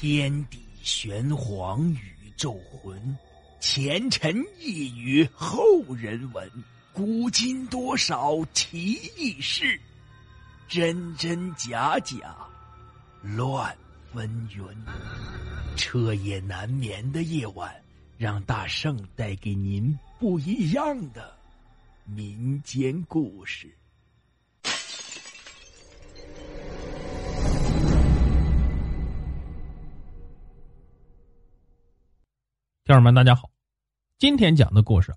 天地玄黄，宇宙浑，前尘一语后人闻，古今多少奇异事，真真假假，乱纷纭。彻夜难眠的夜晚，让大圣带给您不一样的民间故事。家人们，大家好，今天讲的故事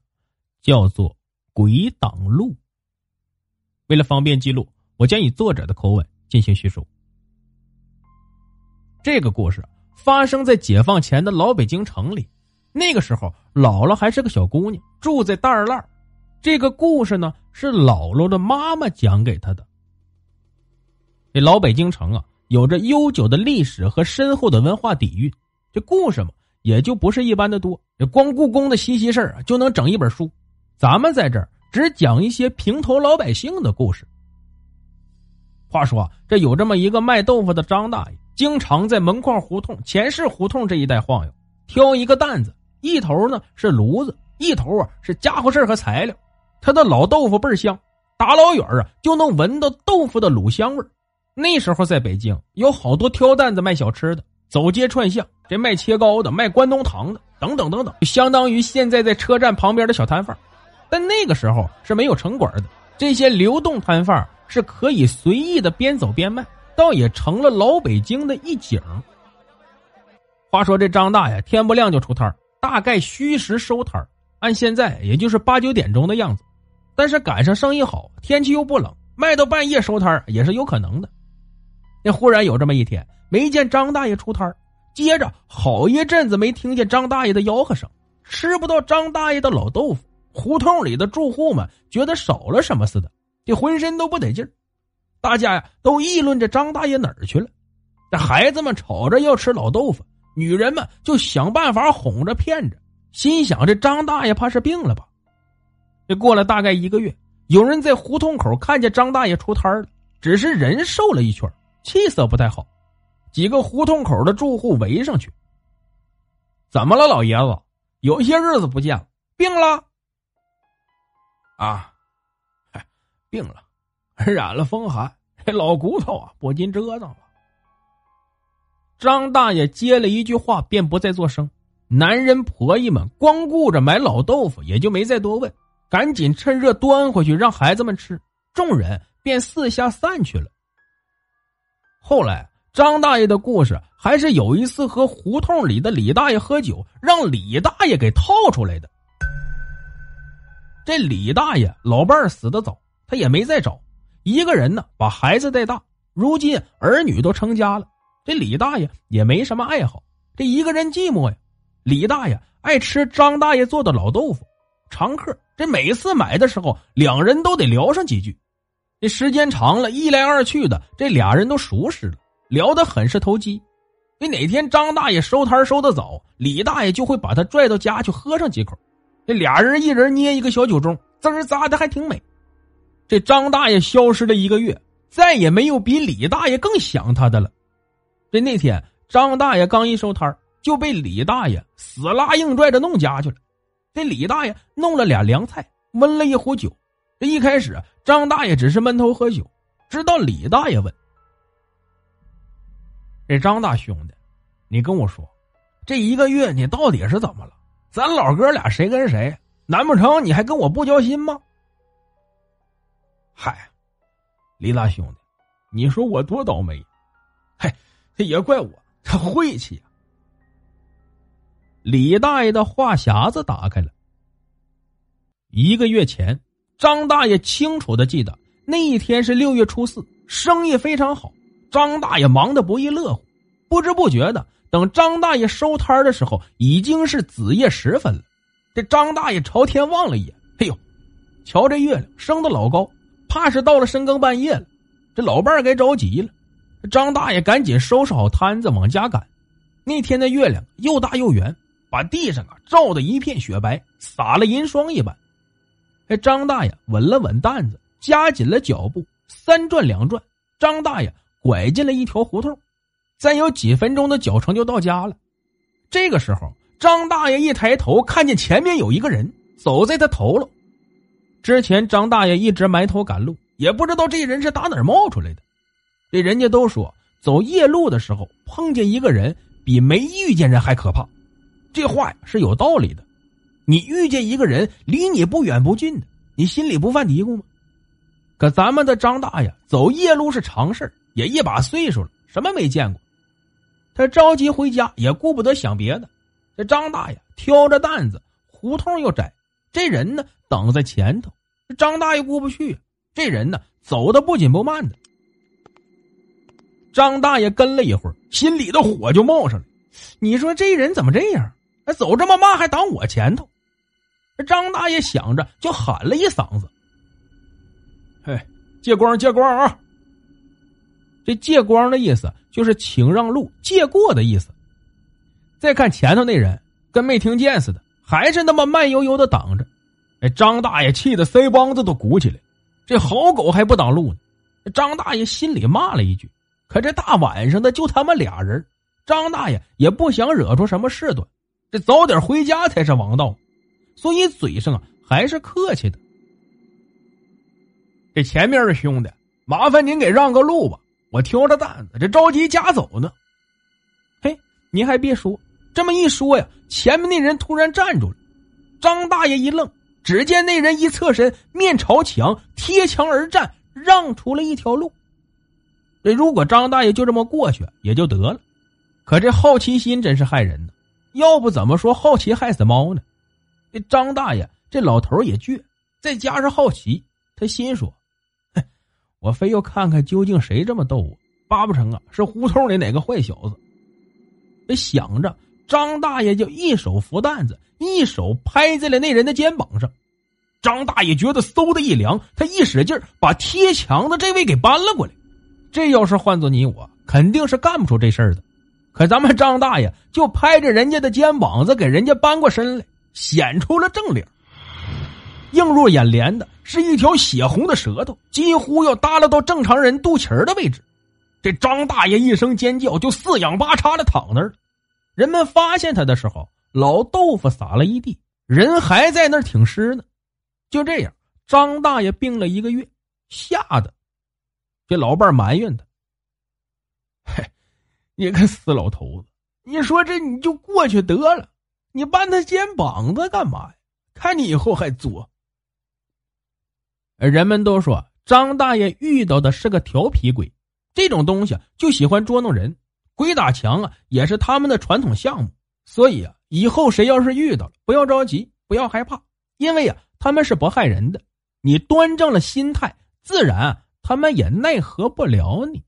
叫做《鬼挡路》。为了方便记录，我将以作者的口吻进行叙述。这个故事发生在解放前的老北京城里，那个时候姥姥还是个小姑娘，住在大二烂。这个故事呢，是姥姥的妈妈讲给她的。这老北京城啊，有着悠久的历史和深厚的文化底蕴。这故事嘛。也就不是一般的多，光故宫的稀奇事啊，就能整一本书。咱们在这儿只讲一些平头老百姓的故事。话说，这有这么一个卖豆腐的张大爷，经常在门框胡同、前市胡同这一带晃悠，挑一个担子，一头呢是炉子，一头啊是家伙事和材料。他的老豆腐倍儿香，打老远啊就能闻到豆腐的卤香味那时候在北京有好多挑担子卖小吃的。走街串巷，这卖切糕的、卖关东糖的，等等等等，相当于现在在车站旁边的小摊贩。但那个时候是没有城管的，这些流动摊贩是可以随意的边走边卖，倒也成了老北京的一景。话说这张大爷天不亮就出摊大概虚实收摊按现在也就是八九点钟的样子。但是赶上生意好，天气又不冷，卖到半夜收摊也是有可能的。那忽然有这么一天。没见张大爷出摊接着好一阵子没听见张大爷的吆喝声，吃不到张大爷的老豆腐，胡同里的住户们觉得少了什么似的，这浑身都不得劲儿。大家呀都议论着张大爷哪儿去了。这孩子们吵着要吃老豆腐，女人们就想办法哄着骗着，心想这张大爷怕是病了吧。这过了大概一个月，有人在胡同口看见张大爷出摊了，只是人瘦了一圈，气色不太好。几个胡同口的住户围上去。怎么了，老爷子？有些日子不见了，病了？啊，病了，染了风寒，这老骨头啊不禁折腾了。张大爷接了一句话，便不再作声。男人婆姨们光顾着买老豆腐，也就没再多问，赶紧趁热端回去让孩子们吃。众人便四下散去了。后来。张大爷的故事还是有一次和胡同里的李大爷喝酒，让李大爷给套出来的。这李大爷老伴儿死的早，他也没再找，一个人呢把孩子带大，如今儿女都成家了。这李大爷也没什么爱好，这一个人寂寞呀。李大爷爱吃张大爷做的老豆腐，常客。这每次买的时候，两人都得聊上几句。这时间长了，一来二去的，这俩人都熟识了。聊得很是投机，你哪天张大爷收摊收的早，李大爷就会把他拽到家去喝上几口。这俩人一人捏一个小酒盅，滋儿咂的还挺美。这张大爷消失了一个月，再也没有比李大爷更想他的了。这那天张大爷刚一收摊就被李大爷死拉硬拽着弄家去了。这李大爷弄了俩凉菜，温了一壶酒。这一开始张大爷只是闷头喝酒，直到李大爷问。这张大兄弟，你跟我说，这一个月你到底是怎么了？咱老哥俩谁跟谁？难不成你还跟我不交心吗？嗨，李大兄弟，你说我多倒霉？嗨，这也怪我，他晦气啊！李大爷的话匣子打开了。一个月前，张大爷清楚的记得那一天是六月初四，生意非常好。张大爷忙得不亦乐乎，不知不觉的，等张大爷收摊的时候，已经是子夜时分了。这张大爷朝天望了一眼，哎呦，瞧这月亮升得老高，怕是到了深更半夜了。这老伴儿该着急了。张大爷赶紧收拾好摊子往家赶。那天的月亮又大又圆，把地上啊照得一片雪白，撒了银霜一般。哎张大爷稳了稳担子，加紧了脚步，三转两转，张大爷。拐进了一条胡同，再有几分钟的脚程就到家了。这个时候，张大爷一抬头，看见前面有一个人走在他头了。之前张大爷一直埋头赶路，也不知道这人是打哪儿冒出来的。这人家都说，走夜路的时候碰见一个人，比没遇见人还可怕。这话是有道理的。你遇见一个人离你不远不近的，你心里不犯嘀咕吗？可咱们的张大爷走夜路是常事也一把岁数了，什么没见过。他着急回家，也顾不得想别的。这张大爷挑着担子，胡同又窄，这人呢等在前头。张大爷过不去，这人呢走的不紧不慢的。张大爷跟了一会儿，心里的火就冒上来。你说这人怎么这样？走这么慢，还挡我前头？张大爷想着，就喊了一嗓子：“嘿，借光，借光啊！”这借光的意思就是请让路、借过的意思。再看前头那人，跟没听见似的，还是那么慢悠悠的挡着。哎，张大爷气得腮帮子都鼓起来，这好狗还不挡路呢！张大爷心里骂了一句，可这大晚上的就他们俩人，张大爷也不想惹出什么事端，这早点回家才是王道，所以嘴上啊还是客气的。这前面的兄弟，麻烦您给让个路吧。我挑着担子，这着急家走呢。嘿，您还别说，这么一说呀，前面那人突然站住了。张大爷一愣，只见那人一侧身，面朝墙，贴墙而站，让出了一条路。这如果张大爷就这么过去也就得了，可这好奇心真是害人呢。要不怎么说好奇害死猫呢？这张大爷这老头也倔，再加上好奇，他心说。我非要看看究竟谁这么逗我，八不成啊是胡同里哪个坏小子。这想着，张大爷就一手扶担子，一手拍在了那人的肩膀上。张大爷觉得嗖的一凉，他一使劲把贴墙的这位给搬了过来。这要是换做你我，肯定是干不出这事儿的。可咱们张大爷就拍着人家的肩膀子，给人家搬过身来，显出了正脸。映入眼帘的是一条血红的舌头，几乎要耷拉到正常人肚脐的位置。这张大爷一声尖叫，就四仰八叉的躺那儿。人们发现他的时候，老豆腐撒了一地，人还在那儿挺尸呢。就这样，张大爷病了一个月，吓得这老伴埋怨他：“嘿，你个死老头子，你说这你就过去得了，你搬他肩膀子干嘛呀？看你以后还作。”人们都说张大爷遇到的是个调皮鬼，这种东西就喜欢捉弄人，鬼打墙啊也是他们的传统项目。所以啊，以后谁要是遇到了，不要着急，不要害怕，因为啊他们是不害人的。你端正了心态，自然他们也奈何不了你。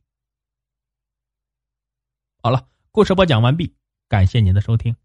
好了，故事播讲完毕，感谢您的收听。